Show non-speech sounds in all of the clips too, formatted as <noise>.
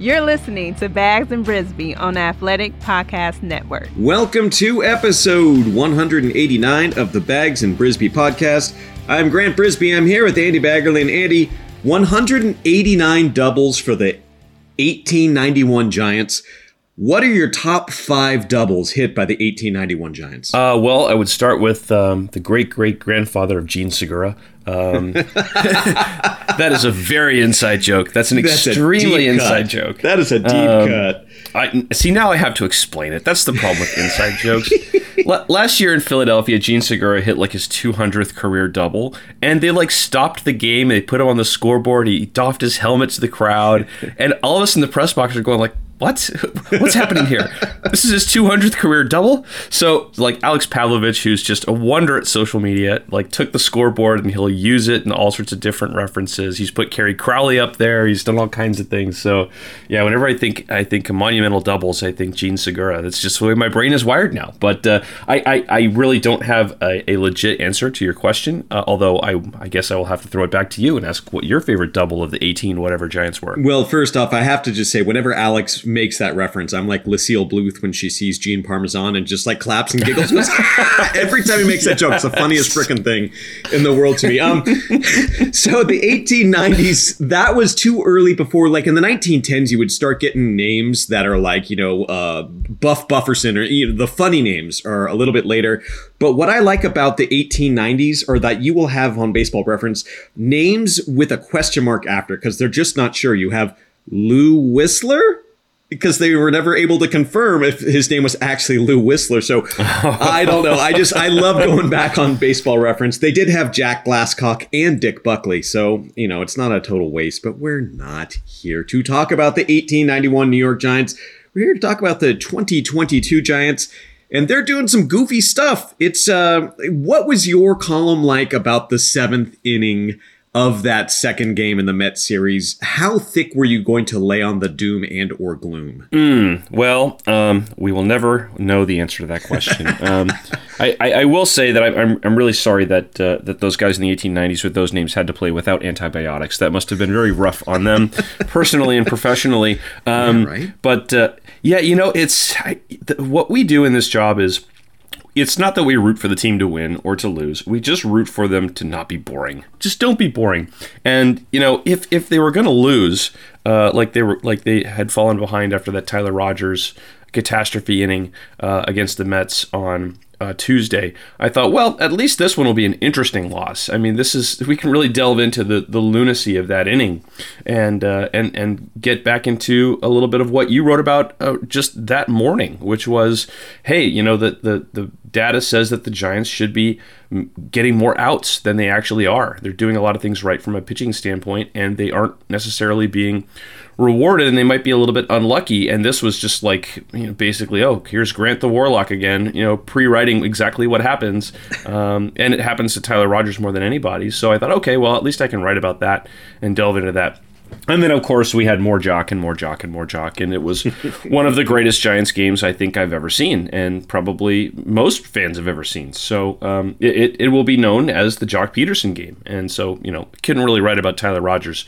You're listening to Baggs and Brisbee on Athletic Podcast Network. Welcome to episode 189 of the Baggs and Brisbee podcast. I'm Grant Brisbee. I'm here with Andy Baggarly and Andy. 189 doubles for the 1891 Giants. What are your top five doubles hit by the 1891 Giants? Uh, well, I would start with um, the great great grandfather of Jean Segura. Um, <laughs> that is a very inside joke. That's an That's extremely inside cut. joke. That is a deep um, cut. I see now. I have to explain it. That's the problem with inside <laughs> jokes. L- last year in Philadelphia, Jean Segura hit like his 200th career double, and they like stopped the game. They put him on the scoreboard. He doffed his helmet to the crowd, and all of us in the press box are going like, what? What's happening here? This is his 200th career double. So, like Alex Pavlovich, who's just a wonder at social media, like took the scoreboard and he'll use it in all sorts of different references. He's put Kerry Crowley up there. He's done all kinds of things. So, yeah, whenever I think I think monumental doubles, I think Jean Segura. That's just the way my brain is wired now. But uh, I, I, I really don't have a, a legit answer to your question. Uh, although I I guess I will have to throw it back to you and ask what your favorite double of the 18 whatever Giants were. Well, first off, I have to just say whenever Alex makes that reference. I'm like Lucille Bluth when she sees Gene Parmesan and just like claps and giggles. <laughs> Every time he makes that joke, it's the funniest freaking thing in the world to me. Um, <laughs> so the 1890s, that was too early before, like in the 1910s, you would start getting names that are like, you know, uh, Buff Bufferson or you know, the funny names are a little bit later. But what I like about the 1890s are that you will have on baseball reference names with a question mark after because they're just not sure. You have Lou Whistler because they were never able to confirm if his name was actually Lou Whistler. So <laughs> I don't know. I just I love going back on baseball reference. They did have Jack Glasscock and Dick Buckley. So, you know, it's not a total waste, but we're not here to talk about the 1891 New York Giants. We're here to talk about the 2022 Giants. And they're doing some goofy stuff. It's uh what was your column like about the seventh inning of that second game in the Met series, how thick were you going to lay on the doom and or gloom? Mm, well, um, we will never know the answer to that question. <laughs> um, I, I, I, will say that I'm, I'm really sorry that uh, that those guys in the 1890s with those names had to play without antibiotics. That must have been very rough on them, <laughs> personally and professionally. Um, yeah, right? But uh, yeah, you know, it's I, th- what we do in this job is it's not that we root for the team to win or to lose. We just root for them to not be boring. Just don't be boring. And you know, if if they were going to lose, uh, like they were like they had fallen behind after that Tyler Rogers catastrophe inning uh, against the Mets on uh, Tuesday, I thought, well, at least this one will be an interesting loss. I mean, this is we can really delve into the, the lunacy of that inning, and uh, and and get back into a little bit of what you wrote about uh, just that morning, which was, hey, you know, the the the data says that the Giants should be getting more outs than they actually are. They're doing a lot of things right from a pitching standpoint, and they aren't necessarily being rewarded and they might be a little bit unlucky. And this was just like, you know, basically, oh, here's Grant the Warlock again, you know, pre writing exactly what happens. Um, and it happens to Tyler Rogers more than anybody. So I thought, okay, well, at least I can write about that and delve into that. And then, of course, we had more Joc and more Joc and more Joc, and it was <laughs> one of the greatest Giants games I think I've ever seen, and probably most fans have ever seen. So um, it, it will be known as the Joc Pederson game. And so, you know, couldn't really write about Tyler Rogers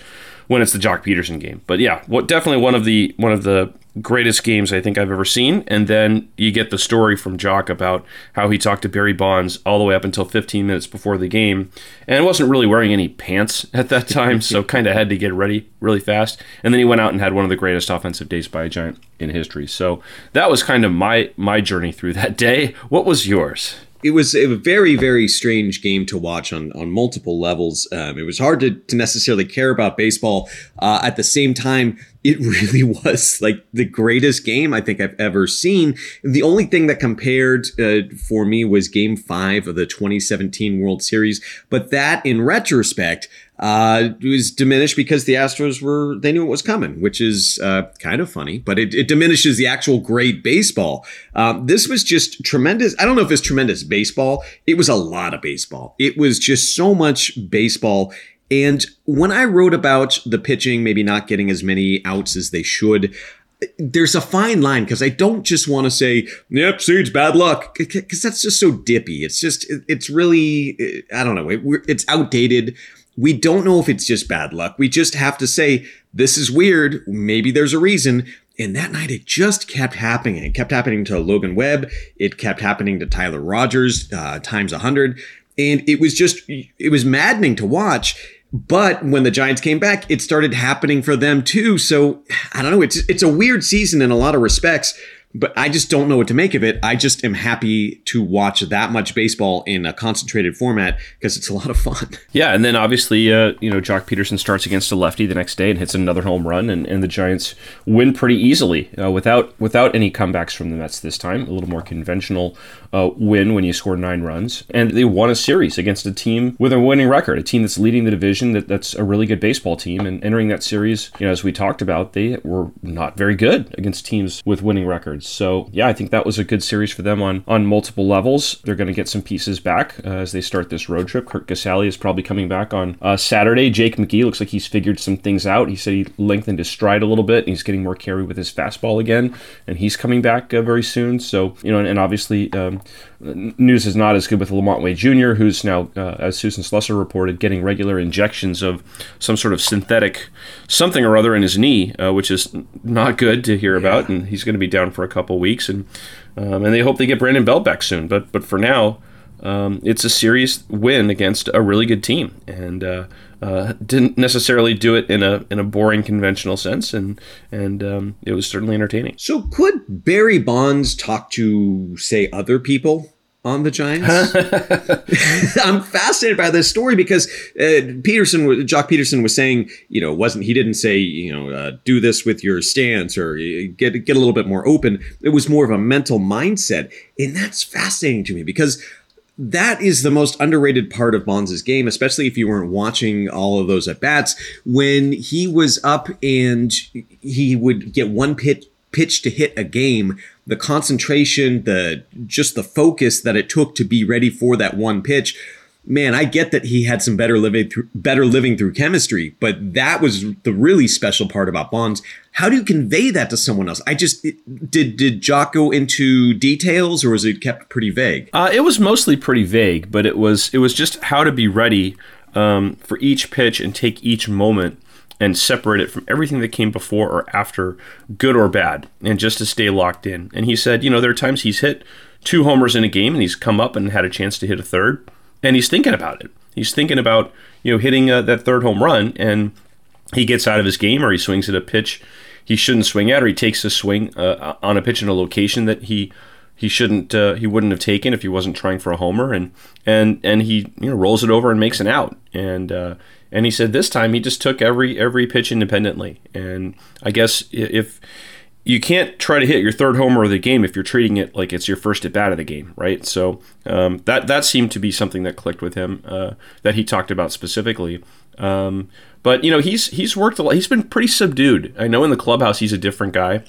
when it's the Joc Pederson game. But yeah, what definitely one of the one of the greatest games I think I've ever seen. And then you get the story from Joc about how he talked to Barry Bonds all the way up until 15 minutes before the game, and wasn't really wearing any pants <laughs> at that time, so <laughs> kind of had to get ready really fast. And then he went out and had one of the greatest offensive days by a Giant in history. So that was kind of my my journey through that <laughs> day. What was yours? It was a very very strange game to watch on on multiple levels um, it was hard to, to necessarily care about baseball uh, at the same time it <laughs> really was like the greatest game I think I've ever seen. The only thing that compared uh, for me was game five of the 2017 World Series. But that in retrospect, uh, was diminished because the Astros were, they knew it was coming, which is uh, kind of funny, but it, it, diminishes the actual great baseball. Um, this was just tremendous. I don't know if it's tremendous baseball. It was a lot of baseball. It was just so much baseball. And when I wrote about the pitching, maybe not getting as many outs as they should, there's a fine line because I don't just want to say, "Yep, Siege, bad luck," because that's just so dippy. It's just, it's really, I don't know, it's outdated. We don't know if it's just bad luck. We just have to say, "This is weird. Maybe there's a reason." And that night, it just kept happening. It kept happening to Logan Webb. It kept happening to Tyler Rogers uh, times a hundred, and it was just, it was maddening to watch but when the Giants came back, it started happening for them too. So I don't know. It's it's a weird season in a lot of respects but I just don't know what to make of it. I just am happy to watch that much baseball in a concentrated format because it's a lot of fun. <laughs> Yeah, and then obviously, uh, you know, Joc Pederson starts against a lefty the next day and hits another home run, and, and the Giants win pretty easily uh, without without any comebacks from the Mets this time. A little more conventional uh, win when you score nine runs, and they won a series against a team with a winning record, a team that's leading the division, that, that's a really good baseball team, and entering that series, you know, as we talked about, they were not very good against teams with winning records. So yeah, I think that was a good series for them on on multiple levels. They're going to get some pieces back uh, as they start this road trip. Curt Casali is probably coming back on uh, Saturday. Jake McGee looks like he's figured some things out. He said he lengthened his stride a little bit. he's getting more carry with his fastball again, and he's coming back uh, very soon. So you know, and, and obviously. Um, news is not as good with LaMonte Wade Jr., who's now, uh, as Susan Slusser reported, getting regular injections of some sort of synthetic something or other in his knee, uh, which is not good to hear about. And he's going to be down for a couple weeks. And um, and they hope they get Brandon Belt back soon. But but for now, um, it's a serious win against a really good team, and uh, uh, didn't necessarily do it in a in a boring conventional sense, and and um, it was certainly entertaining. So, could Barry Bonds talk to say other people? on the Giants. <laughs> <laughs> I'm fascinated by this story because uh, Pederson, Joc Pederson was saying, you know, wasn't he didn't say, you know, uh, do this with your stance or uh, get get a little bit more open. It was more of a mental mindset, and that's fascinating to me because that is the most underrated part of Bonds' game, especially if you weren't watching all of those at bats. When he was up and he would get one pitch pitch to hit a game, the concentration, the just the focus that it took to be ready for that one pitch man, I get that he had some better living through better living through chemistry, but that was the really special part about Bonds. How do you convey that to someone else? I just did did Joc go into details or was it kept pretty vague? Uh, it was mostly pretty vague, but it was it was just how to be ready um, for each pitch and take each moment and separate it from everything that came before or after, good or bad, and just to stay locked in. And he said, you know, there are times he's hit two homers in a game and he's come up and had a chance to hit a third and he's thinking about it. He's thinking about you know hitting uh, that third home run, and he gets out of his game or he swings at a pitch he shouldn't swing at, or he takes a swing uh, on a pitch in a location that he he shouldn't uh, he wouldn't have taken if he wasn't trying for a homer, and and and he you know rolls it over and makes an out, and uh, and he said this time he just took every every pitch independently, and I guess if you can't try to hit your third homer of the game if you're treating it like it's your first at bat of the game, right? So um, that that seemed to be something that clicked with him uh, that he talked about specifically. Um, but you know, he's he's worked a lot. He's been pretty subdued. I know in the clubhouse he's a different guy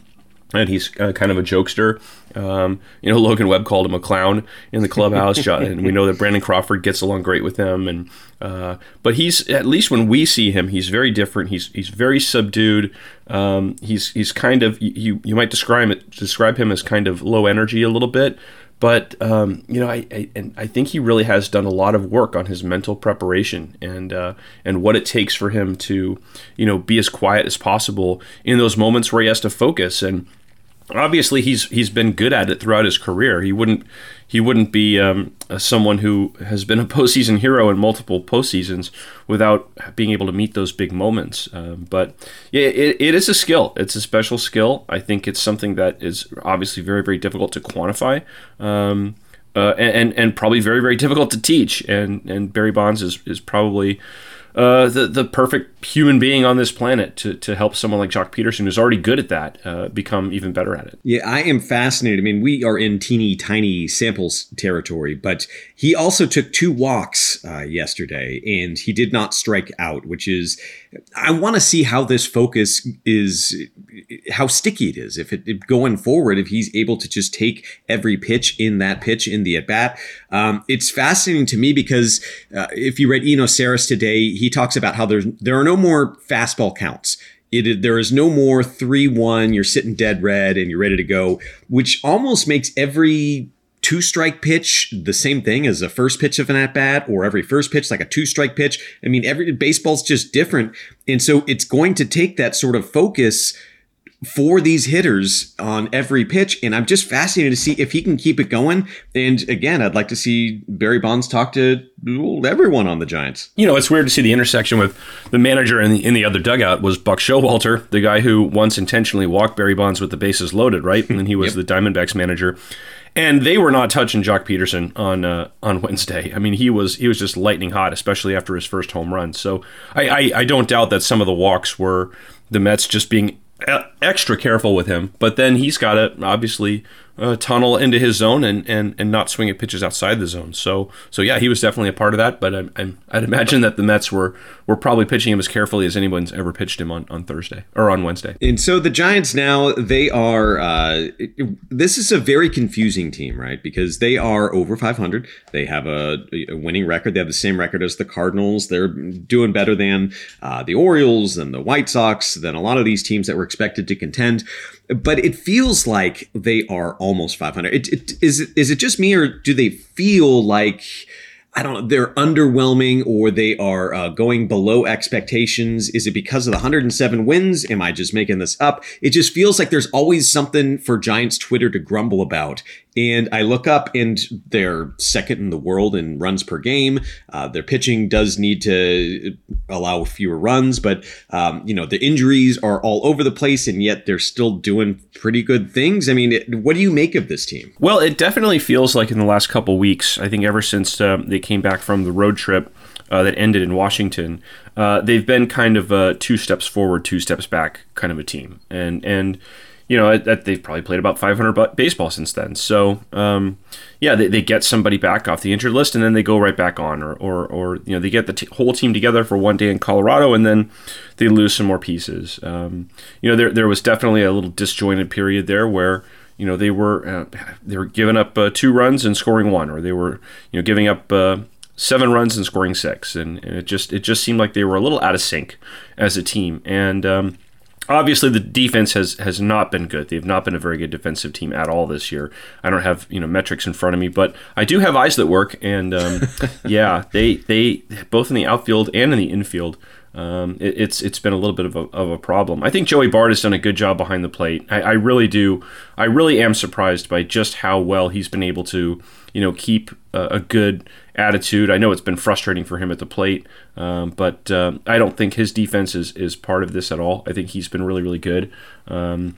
and he's uh, kind of a jokester. Um, you know, Logan Webb called him a clown in the clubhouse, and we know that Brandon Crawford gets along great with him. And uh, but he's at least when we see him, he's very different. He's he's very subdued. Um, he's he's kind of you you might describe it describe him as kind of low energy a little bit. but um, you know, I, I and I think he really has done a lot of work on his mental preparation and uh, and what it takes for him to, you know, be as quiet as possible in those moments where he has to focus. And obviously, he's he's been good at it throughout his career. He wouldn't he wouldn't be um, someone who has been a <laughs> postseason hero in multiple postseasons without being able to meet those big moments. Um, but yeah, it, it is a skill. It's a special skill. I think it's something that is obviously very, very difficult to quantify. Um, uh, and, and probably very, very difficult to teach. And, and Barry Bonds is, is probably uh, the the perfect human being on this planet to, to help someone like Joc Pederson, who's already good at that, uh, become even better at it. Yeah, I am fascinated. I mean, we are in teeny tiny samples territory, but he also took two walks uh, yesterday, and he did not strike out, which is I want to see how this focus is, how sticky it is. If it, if going forward, if he's able to just take every pitch in that pitch in the at bat, um, it's fascinating to me because uh, if you read Eno Sarris today, he talks about how there's there are no more fastball counts. It, there is no more 3 1, you're sitting dead red and you're ready to go, which almost makes every two strike pitch the same thing as a first pitch of an at bat or every first pitch like a two strike pitch. I mean, every baseball's just different. And so it's going to take that sort of focus for these hitters on every pitch. And I'm just fascinated to see if he can keep it going. And again, I'd like to see Barry Bonds talk to everyone on the Giants. You know, it's weird to see the intersection with the manager in the, in the other dugout was Buck Showalter, the guy who once intentionally walked Barry Bonds with the bases loaded, right? <laughs> And he was yep. the Diamondbacks manager. And they were not touching Joc Pederson on uh, on Wednesday. I mean, he was he was just lightning hot, especially after his first home run. So I, I, I don't doubt that some of the walks were the Mets just being extra careful with him. But then he's got to obviously uh, tunnel into his zone and, and, and not swing at pitches outside the zone. So so yeah, he was definitely a part of that. But I, I, I'd imagine that the Mets were were probably pitching him as carefully as anyone's ever pitched him on, on Thursday or on Wednesday. And so the Giants now they are. Uh, this is a very confusing team, right? Because they are over 500. They have a, a winning record. They have the same record as the Cardinals. They're doing better than uh, the Orioles, than the White Sox, than a lot of these teams that were expected to contend but it feels like they are almost 500. It, it, is, is it just me or do they feel like I don't know, they're underwhelming or they are uh, going below expectations? Is it because of the 107 wins? Am I just making this up? It just feels like there's always something for Giants Twitter to grumble about. And I look up and they're second in the world in runs per game. Uh, their pitching does need to allow fewer runs, but um, you know the injuries are all over the place, and yet they're still doing pretty good things. I mean, it, what do you make of this team? Well, it definitely feels like in the last couple weeks. I think ever since uh, they came back from the road trip uh, that ended in Washington, uh, they've been kind of a two steps forward, two steps back kind of a team, and and you know, that they've probably played about 500 baseball since then. So, um, yeah, they, they get somebody back off the injured list and then they go right back on, or, or, or you know, they get the t- whole team together for one day in Colorado and then they lose some more pieces. Um, you know, there, there was definitely a little disjointed period there where, you know, they were, uh, they were giving up uh, two runs and scoring one, or they were, you know, giving up, uh, seven runs and scoring six, and, and, it just it just seemed like they were a little out of sync as a team. And um, obviously the defense has has not been good. They've not been a very good defensive team at all this year. I don't have you know metrics in front of me, but I do have eyes that work, and um, <laughs> yeah, they they both in the outfield and in the infield. Um, it, it's it's been a little bit of a, of a problem. I think Joey Bart has done a good job behind the plate. I, I really do. I really am surprised by just how well he's been able to you know keep a, a good attitude. I know it's been frustrating for him at the plate, um, but uh, I don't think his defense is, is part of this at all. I think he's been really, really good. Um,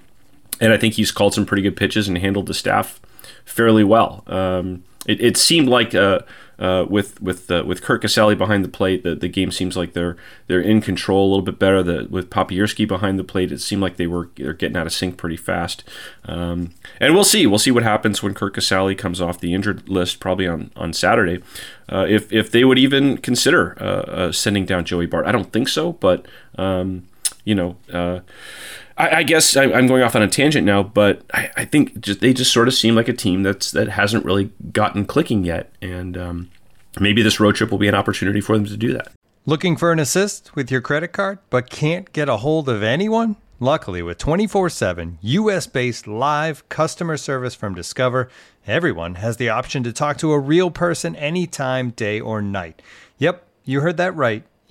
and I think he's called some pretty good pitches and handled the staff fairly well. Um, it, it, seemed like uh, uh, with with uh, with Curt Casali behind the plate, the, the game seems like they're they're in control a little bit better. The, with Papierski behind the plate, it seemed like they were they're getting out of sync pretty fast. Um, and we'll see we'll see what happens when Curt Casali comes off the injured list, probably on on Saturday. Uh, if if they would even consider uh, uh, sending down Joey Bart, I don't think so, but um, you know. I, I, guess I, am going off on a tangent now, but I, I think just, they just sort of seem like a team that's that hasn't really gotten clicking yet, and um, maybe this road trip will be an opportunity for them to do that. Looking for an assist with your credit card, but can't get a hold of anyone? Luckily, with 24 7 US based live customer service from Discover, everyone has the option to talk to a real person anytime, day or night. Yep, you heard that right.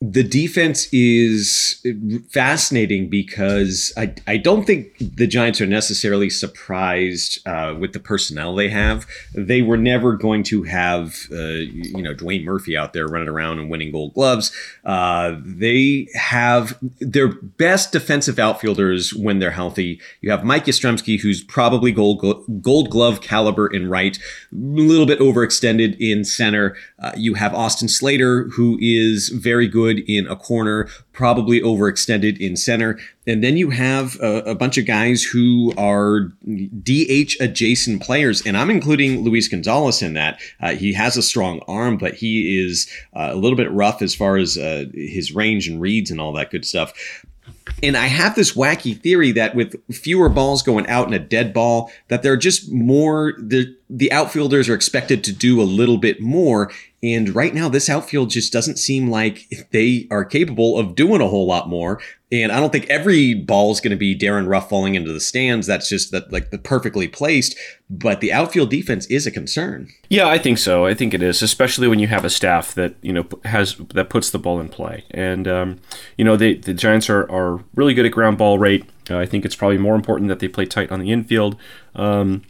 the defense is fascinating because I, I don't think the Giants are necessarily surprised uh, with the personnel they have. They were never going to have, uh, you know, Dwayne Murphy out there running around and winning gold gloves. Uh, they have their best defensive outfielders when they're healthy. You have Mike Yastrzemski, who's probably gold, gold glove caliber in right, a little bit overextended in center. Uh, you have Austin Slater, who is very good good in a corner, probably overextended in center. And then you have a, a bunch of guys who are DH adjacent players. And I'm including Luis Gonzalez in that. Uh, he has a strong arm, but he is uh, a little bit rough as far as uh, his range and reads and all that good stuff. And I have this wacky theory that with fewer balls going out and a dead ball, that they're just more the the outfielders are expected to do a little bit more. And right now, this outfield just doesn't seem like they are capable of doing a whole lot more. And I don't think every ball is going to be Darin Ruf falling into the stands. That's just that like the perfectly placed. But the outfield defense is a concern. Yeah, I think so. I think it is, especially when you have a staff that you know has that puts the ball in play. And um, you know the Giants are are really good at ground ball rate. Uh, I think it's probably more important that they play tight on the infield. Um,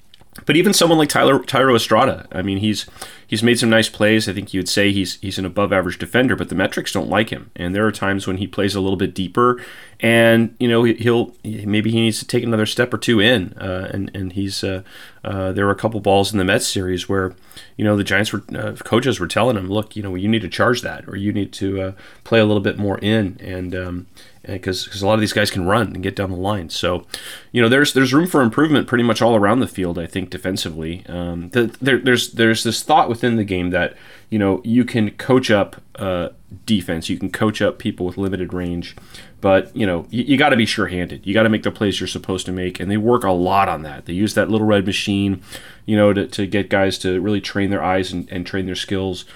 but even someone like Tyler Thairo Estrada, I mean, he's he's made some nice plays. I think you would say he's he's an above average defender, but the metrics don't like him. And there are times when he plays a little bit deeper, and you know he'll maybe he needs to take another step or two in. Uh, and and he's uh, uh, there were a couple balls in the Mets series where you know the Giants were uh, coaches were telling him, look, you know you need to charge that, or you need to uh, play a little bit more in, and um, because because a lot of these guys can run and get down the line. So, you know, there's there's room for improvement pretty much all around the field. I think defensively, um, the, there, there's there's this thought within the game that you know you can coach up uh, defense, you can coach up people with limited range, but you know you, you got to be sure-handed. You got to make the plays you're supposed to make, and they work a lot on that. They use that little red machine, you know, to, to get guys to really train their eyes and, and train their skills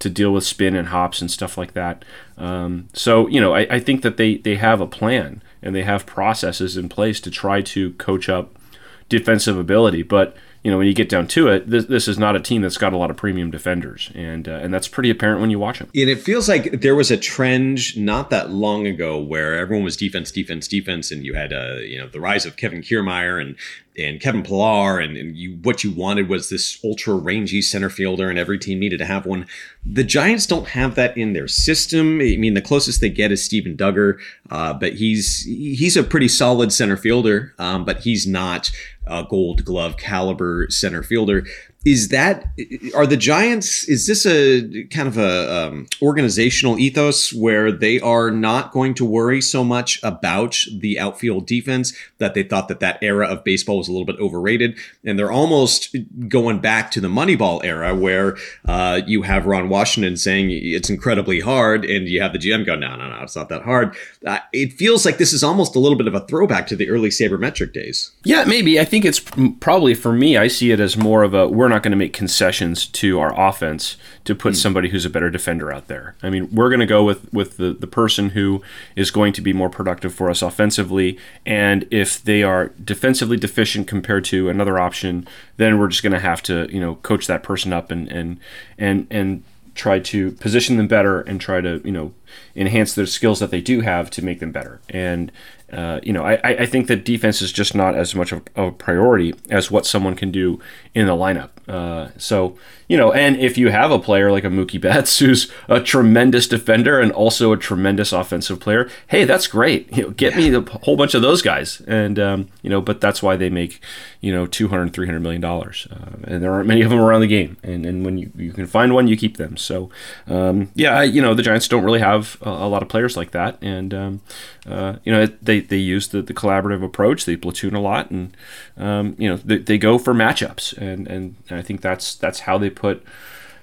to deal with spin and hops and stuff like that. Um, so you know, I, I, think that they they have a plan and they have processes in place to try to coach up defensive ability. But you know, when you get down to it, this, this is not a team that's got a lot of premium defenders, and uh, and that's pretty apparent when you watch them. And it feels like there was a trend not that long ago where everyone was defense, defense, defense, and you had uh, you know the rise of Kevin Kiermaier and and Kevin Pillar, and, and you what you wanted was this ultra rangy center fielder, and every team needed to have one. The Giants don't have that in their system. I mean, the closest they get is Steven Duggar, uh, but he's he's a pretty solid center fielder, um, but he's not a Gold Glove caliber center fielder is that are the giants is this a kind of a um, organizational ethos where they are not going to worry so much about the outfield defense that they thought that that era of baseball was a little bit overrated? And they're almost going back to the moneyball era where uh, you have ron washington saying it's incredibly hard and you have the gm go no no no it's not that hard. Uh, it feels like this is almost a little bit of a throwback to the early sabermetric days. Yeah maybe. I think it's probably for me i see it as more of a we're not going to make concessions to our offense to put somebody who's a better defender out there. I mean, we're going to go with with the the person who is going to be more productive for us offensively, and if they are defensively deficient compared to another option, then we're just going to have to you know coach that person up and and and and try to position them better and try to you know enhance the skills that they do have to make them better. And uh, you know, I, I think that defense is just not as much of, a priority as what someone can do in the lineup. Uh, so, you know, and if you have a player like a Mookie Betts <laughs> who's a tremendous defender and also a tremendous offensive player, hey, that's great. You know, get me a whole bunch of those guys. And, um, you know, but that's why they make, you know, 200, 300 million dollars. Uh, and there aren't many of them around the game. And, and when you, you can find one, you keep them. So, um, yeah, you know, the Giants don't really have a, a lot of players like that. And, um, uh, you know, they, they use the, the collaborative approach. They platoon a lot and, um, you know, they, they go for matchups. And, and I think that's, that's how they put,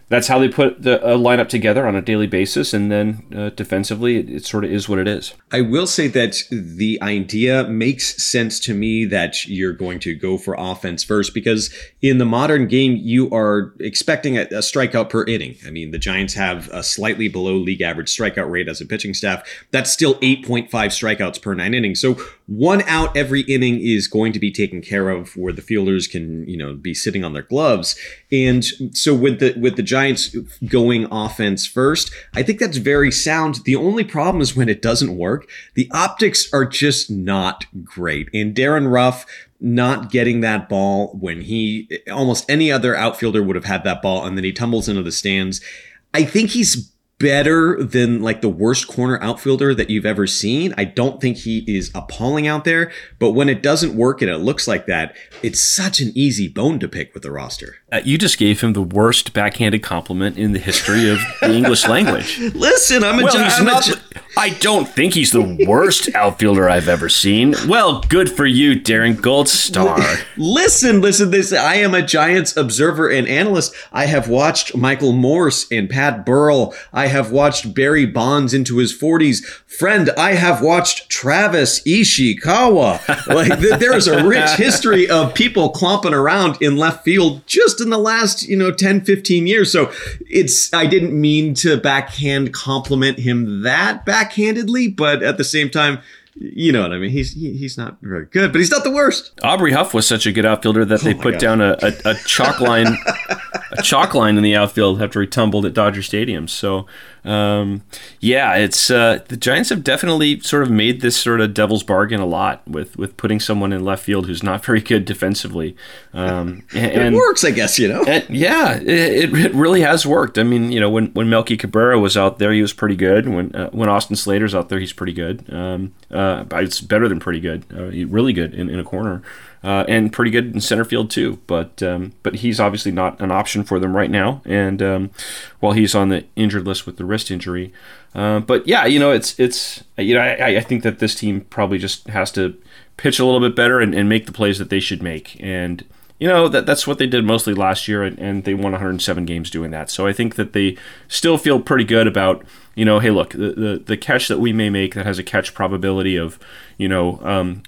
that's how they put the a lineup together on a daily basis, and then uh, defensively, it, it, sort of is what it is. I will say that the idea makes sense to me that you're going to go for offense first because in the modern game, you are expecting a, a strikeout per inning. I mean, the Giants have a slightly below league average strikeout rate as a pitching staff. That's still 8.5 strikeouts per nine innings. So one out every inning is going to be taken care of, where the fielders can you know be sitting on their gloves. And so with the with the Giants going offense first, I think that's very sound. The only problem is when it doesn't work, the optics are just not great. And Darin Ruf not getting that ball when he almost any other outfielder would have had that ball and then he tumbles into the stands. I think he's better than like the worst corner outfielder that you've ever seen. I don't think he is appalling out there, but when it doesn't work and it looks like that, it's such an easy bone to pick with the roster. Uh, you just gave him the worst backhanded compliment in the history of the English language. <laughs> Listen, I'm a, well, he's I'm not, a, I don't think he's the worst outfielder I've ever seen. Well, good for you, Darin Goldstar. listen, listen, this I am a Giants observer and analyst. I have watched Michael Morse and Pat Burrell. I have watched Barry Bonds into his 40s. Friend, I have watched Travis Ishikawa. Like there is a rich history of people clomping around in left field just in the last, you know, 10, 15 years. So it's I didn't mean to backhand compliment him that backhandedly, but at the same time, you know what I mean. He's he, he's not very good, but he's not the worst. Aubrey Huff was such a good outfielder that they oh put God. down a, a, a chalk line, <laughs> a chalk line in the outfield after he tumbled at Dodger Stadium. So um, yeah, it's uh, the Giants have definitely sort of made this sort of devil's bargain a lot with with putting someone in left field who's not <laughs> very good defensively. Um, and, it works, I guess. You know. And, yeah, it, it really has worked. I mean, you know, when when Melky Cabrera was out there, he was pretty good. When uh, when Austin Slater's out there, he's pretty good. Um, uh, it's better than pretty good. Uh, really good in, in a corner uh, and pretty good in center field too. But um, but he's obviously not an option for them right now. And um, while he's on the injured list with the wrist injury, uh, but yeah, you know, it's it's you know I, I think that this team probably just has to pitch a little bit better and, and make the plays that they should make. And you know that that's what they did mostly last year, and, and they won 107 games doing that. So I think that they still feel pretty good about you know, hey, look, the, the, the catch that we may make that has a catch probability of, you know, um,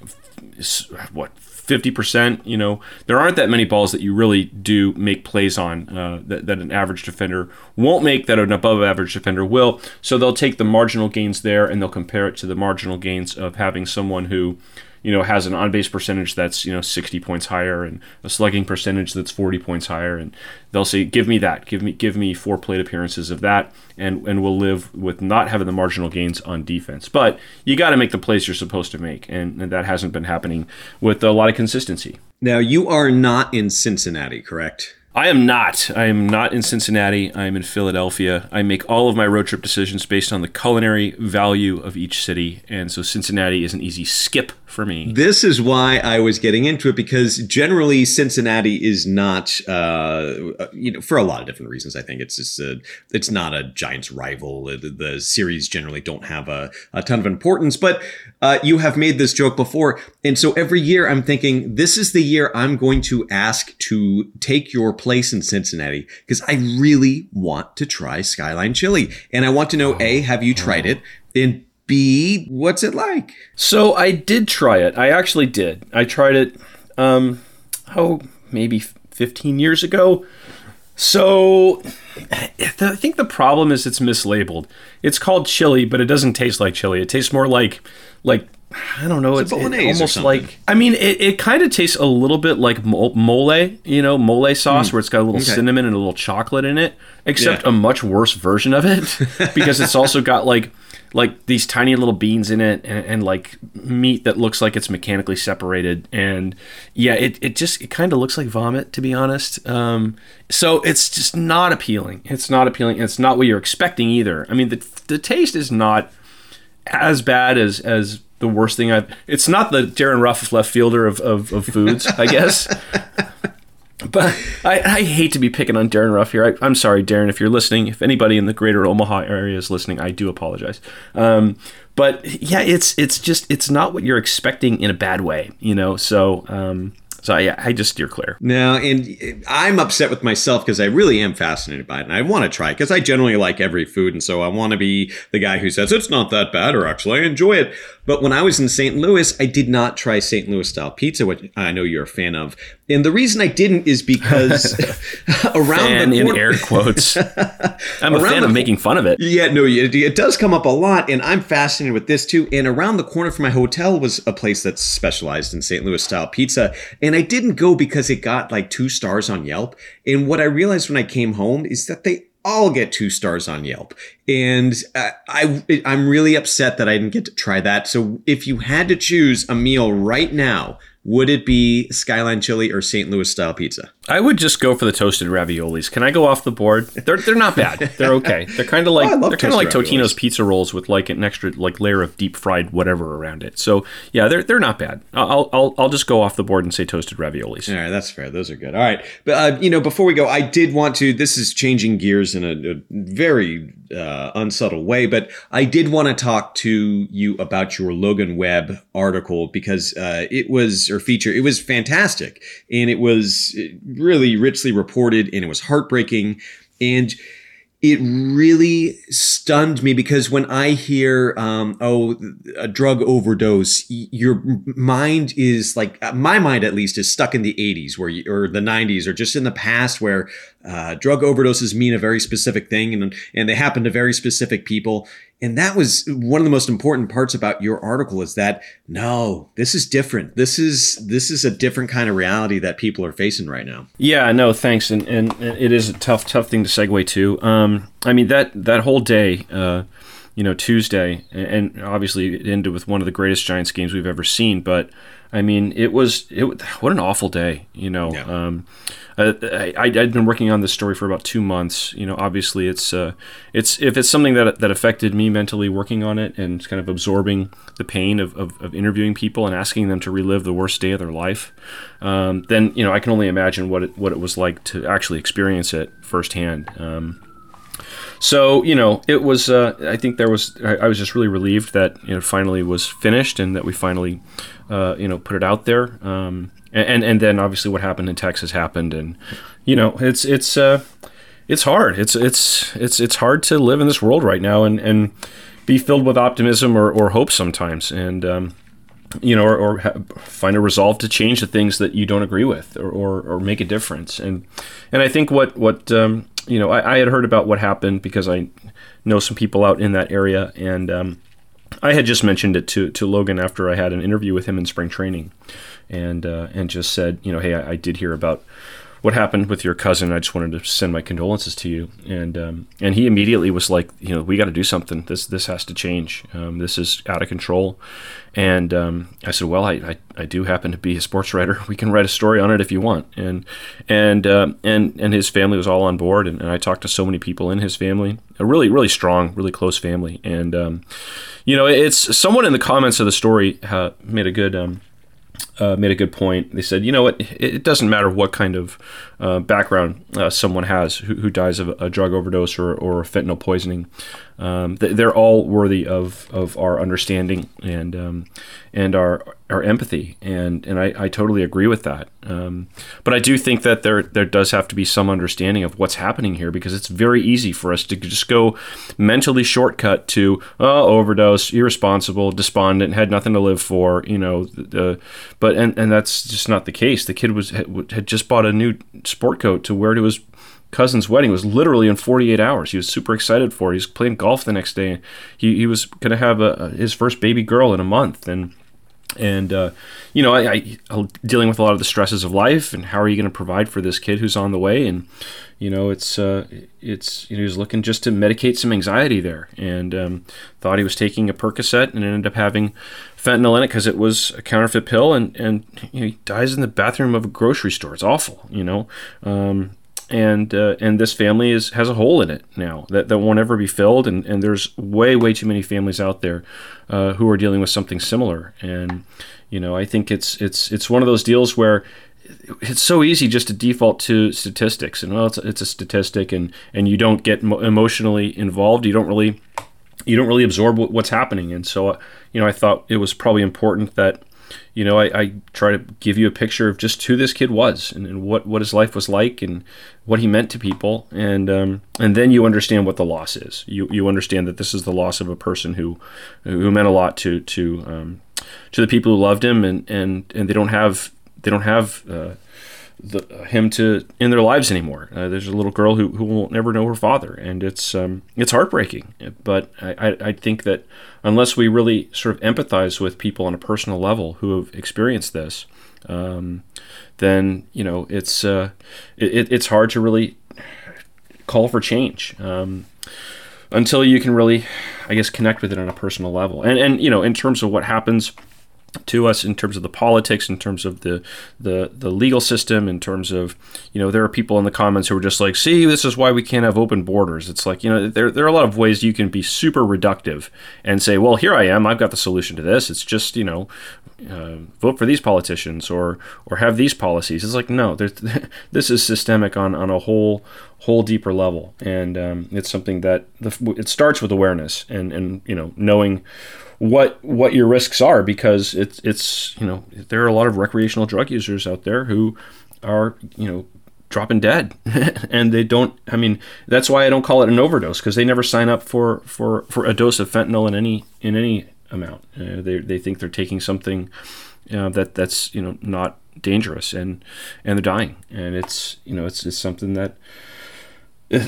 what 50%. You know, there aren't that many balls that you really do make plays on uh, that, that an average defender won't make that an above average defender will. So they'll take the marginal gains there and they'll compare it to the marginal gains of having someone who, you know, has an on base percentage that's, you know, 60 points higher and a slugging percentage that's 40 points higher. And they'll say, give me that. Give me give me four plate appearances of that. And, and we'll live with not having the marginal gains on defense. But you got to make the plays you're supposed to make. And, and that hasn't been happening with a lot of consistency. Now, you are not in Cincinnati, correct? I am not. I am not in Cincinnati. I am in Philadelphia. I make all of my road trip decisions based on the culinary value of each city, and so Cincinnati is an easy skip for me. This is why I was getting into it because generally Cincinnati is not, uh, you know, for a lot of different reasons. I think it's just a, it's not a Giants rival. The, the series generally don't have a, a ton of importance, but uh, you have made this joke before, and so every year I'm thinking this is the year I'm going to ask to take your place in Cincinnati because I really want to try Skyline Chili, and I want to know: a, have you tried it? And B, what's it like? So I did try it. I actually did. I tried it, um, oh, maybe 15 years ago. So I think the problem is it's mislabeled. It's called chili, but it doesn't taste like chili. It tastes more like like I don't know. It's It's, it- almost like I mean, it, it kind of tastes a little bit like mole, you know, mole sauce, Mm. where it's got a little Okay. cinnamon and a little chocolate in it. Except Yeah. a much worse version of it <laughs> because it's also got like like these tiny little beans in it and, and like meat that looks like it's mechanically separated and yeah it, it just it kind of looks like vomit to be honest um, so it's just not appealing it's not appealing and it's not what you're expecting either i mean the, the taste is not as bad as as the worst thing i've it's not the Darin Ruf left fielder of, of, of foods i guess <laughs> but I, I hate to be picking on Darin Ruf here. I, I'm sorry, Darin, if you're listening. If anybody in the greater Omaha area is listening, I do apologize. Um, but yeah, it's it's just it's not what you're expecting in a bad way, you know. So um, so yeah, I just steer clear. No, and I'm upset with myself because I really am fascinated by it, and I want to try it because I generally like every food, and so I want to be the guy who says it's not that bad, or actually I enjoy it. But when I was in St. Louis, I did not try St. Louis style pizza, which I know you're a fan of, and the reason I didn't is because <laughs> around Fan the in air quotes. <laughs> I'm a fan the of making fun of it. Yeah, no, it, it does come up a lot, and I'm fascinated with this too. And around the corner from my hotel was a place that's specialized in St. Louis style pizza, and I didn't go because it got like two stars on Yelp. And what I realized when I came home is that they all get two stars on Yelp, and uh, I I'm really upset that I didn't get to try that. So if you had to choose a meal right now, would it be Skyline Chili or St. Louis style pizza? I would just go for the toasted raviolis. Can I go off the board? They're they're not bad. They're okay. They're kind of <laughs> like Oh, they're kind of like toasted Totino's pizza rolls with like an extra like layer of deep fried whatever around it. So yeah, they're they're not bad. I'll I'll I'll just go off the board and say toasted raviolis. All right, that's fair. Those are good. All right, but uh, you know, before we go, I did want to. This is changing gears in a, a very uh, unsubtle way, but I did want to talk to you about your Logan Webb article because uh, it was or feature. It was fantastic, and it was really richly reported, and it was heartbreaking, and it really stunned me because when I hear, um, oh, a drug overdose, your mind is like, uh, my mind at least is stuck in the 80s where you, or the 90s or just in the past where uh, drug overdoses mean a very specific thing and, and they happen to very specific people. And that was one of the most important parts about your article is that no, this is different. This is this is a different kind of reality that people are facing right now. Yeah, no, thanks. And, and it is a tough, tough thing to segue to. Um, I mean that that whole day, uh, you know, Tuesday, and obviously it ended with one of the greatest Giants games we've ever seen. But I mean, it was it. What an awful day, you know. Um, I, I, I'd been working on this story for about two months. You know, obviously it's uh, it's if it's something that that affected me mentally working on it and kind of absorbing the pain of, of, of interviewing people and asking them to relive the worst day of their life, um, then you know I can only imagine what it what it was like to actually experience it firsthand. Um, so you know, it was. Uh, I think there was. I, I was just really relieved that you know finally was finished and that we finally, uh, you know, put it out there. Um, and and then obviously what happened in Texas happened, and you know, it's it's uh, it's hard. It's it's it's it's hard to live in this world right now and and be filled with optimism or, or hope sometimes. And um, you know, or, or ha- find a resolve to change the things that you don't agree with, or, or, or make a difference. And and I think what what um, you know, I, I had heard about what happened because I know some people out in that area, and um, I had just mentioned it to to Logan after I had an interview with him in spring training, and uh, and just said, you know, hey, I, I did hear about what happened with your cousin. I just wanted to send my condolences to you. And um, and he immediately was like, you know, we got to do something. This this has to change. Um, this is out of control. And um, I said, well, I, I, I do happen to be a sports writer. We can write a story on it if you want. And and um, and and his family was all on board. And, and I talked to so many people in his family, a really really strong, really close family. And um, you know, it's someone in the comments of the story uh, made a good. Uh, made a good point. They said, you know what, it, it doesn't matter what kind of uh, background uh, someone has who, who dies of a drug overdose or, or fentanyl poisoning. Um, th- they're all worthy of, of our understanding and um, and our our empathy, and and I, I totally agree with that. Um, but I do think that there there does have to be some understanding of what's happening here because it's very easy for us to just go mentally shortcut to oh overdose, irresponsible, despondent, had nothing to live for, you know. The, but but and and that's just not the case. The kid was had, just bought a new sport coat to wear to his cousin's wedding. It was literally in 48 hours. He was super excited for it. He was playing golf the next day. He he was going to have a, his first baby girl in a month, and and uh, you know I, I I'm dealing with a lot of the stresses of life and how are you going to provide for this kid who's on the way and you know it's uh, it's you know he was looking just to medicate some anxiety there and um, thought he was taking a Percocet and ended up having fentanyl in it because it was a counterfeit pill and and you know, he dies in the bathroom of a grocery store. It's awful you know? Um, and uh, and this family is has a hole in it now that, that won't ever be filled. And, and there's way way too many families out there uh, who are dealing with something similar. And you know I think it's it's it's one of those deals where it's so easy just to default to statistics. And well it's, it's a statistic and and you don't get mo- emotionally involved. You don't really you don't really absorb what's happening. And so uh, you know I thought it was probably important that you know, I, I, try to give you a picture of just who this kid was and, and, what, what his life was like and what he meant to people. And, um, and then you understand what the loss is. You, you understand that this is the loss of a person who, who meant a lot to, to, um, to the people who loved him and, and, and they don't have, they don't have, uh, the, him to in their lives anymore. Uh, there's a little girl who, who will never know her father, and it's um, it's heartbreaking. But I, I think that unless we really sort of empathize with people on a personal level who have experienced this, um, then you know it's uh, it, it's hard to really call for change um, until you can really, I guess, connect with it on a personal level. And and you know, in terms of what happens to us in terms of the politics, in terms of the, the the legal system, in terms of you know there are people in the comments who are just like, see, this is why we can't have open borders. It's like you know there there are a lot of ways you can be super reductive and say, well, here I am, I've got the solution to this. It's just you know uh, vote for these politicians or or have these policies. It's like no, <laughs> this is systemic on on a whole whole deeper level, and um, it's something that the, it starts with awareness and and you know knowing what what your risks are because it's it's you know there are a lot of recreational drug users out there who are you know dropping dead. <laughs> And they don't i mean that's why i don't call it an overdose because they never sign up for for for a dose of fentanyl in any in any amount. Uh, they, they think they're taking something that that's you know not dangerous and and they're dying. And it's you know it's, it's something that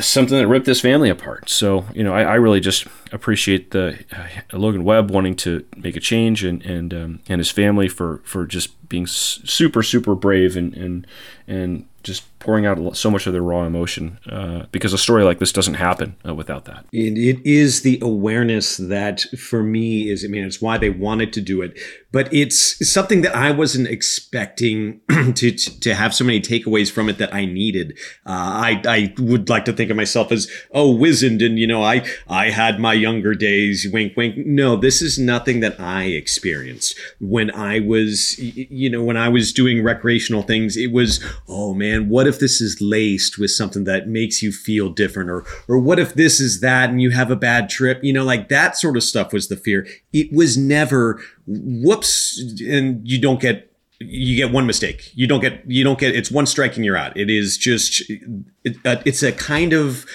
something that ripped this family apart. So, you know, I, I really just appreciate the uh, Logan Webb wanting to make a change and and um, and his family for for just being super super brave and and and just pouring out so much of their raw emotion uh, because a story like this doesn't happen uh, without that. It, it is the awareness that for me is, I mean, it's why they wanted to do it, but it's something that I wasn't expecting <clears throat> to, to have so many takeaways from it that I needed. Uh, I, I would like to think of myself as, oh, wizened. And, you know, I, I had my younger days, wink, wink. No, this is nothing that I experienced when I was, you know, when I was doing recreational things, it was, oh man, what if this is laced with something that makes you feel different or or what if this is that and you have a bad trip? You know like that sort of stuff was the fear. It was never whoops and you don't get you get one mistake. You don't get you don't get it's one strike and you're out. It is just it, uh, it's a kind of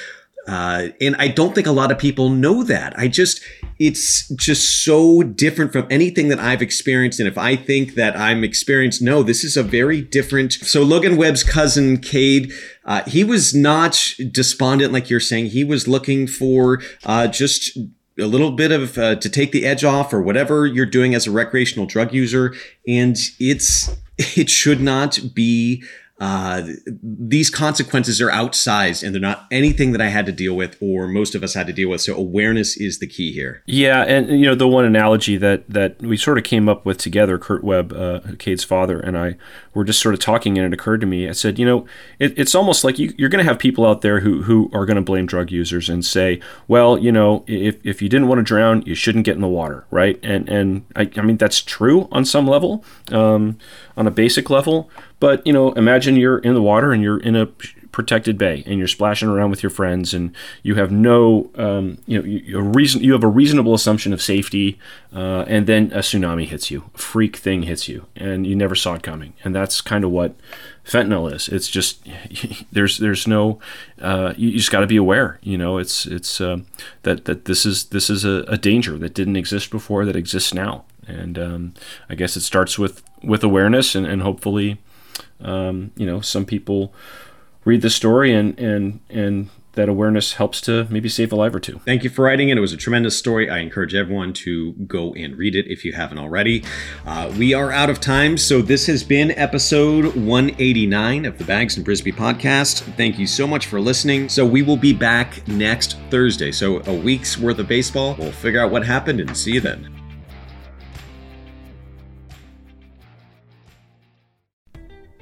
uh, and I don't think a lot of people know that. I just, it's just so different from anything that I've experienced. And if I think that I'm experienced, no, this is a very different. So Logan Webb's cousin, Cade, uh, he was not despondent like you're saying. He was looking for uh, just a little bit of uh, to take the edge off or whatever you're doing as a recreational drug user. And it's, <laughs> it should not be uh, these consequences are outsized and they're not anything that I had to deal with or most of us had to deal with. So awareness is the key here. Yeah, and you know the one analogy that that we sort of came up with together, Kurt Webb, uh, Cade's father, and I were just sort of talking, and it occurred to me. I said, you know, it, it's almost like you, you're going to have people out there who who are going to blame drug users and say, well, you know, if if you didn't want to drown, you shouldn't get in the water, right? And and I, I mean that's true on some level, um, on a basic level. But you know, imagine you're in the water and you're in a protected bay and you're splashing around with your friends and you have no um, you know you, reason you have a reasonable assumption of safety uh, and then a tsunami hits you. A freak thing hits you and you never saw it coming. And that's kind of what fentanyl is. It's just <laughs> there's there's no uh, you, you, just got to be aware you know it's it's uh, that that this is this is a, a danger that didn't exist before that exists now. And um, I guess it starts with with awareness, and, and hopefully, um, you know, some people read the story and and and that awareness helps to maybe save a life or two. Thank you for writing it. It was a tremendous story. I encourage everyone to go and read it if you haven't already. Uh, we are out of time, so this has been episode 189 of the Baggs and Brisbee podcast. Thank you so much for listening. So we will be back next Thursday. So a week's worth of baseball. We'll figure out what happened and see you then.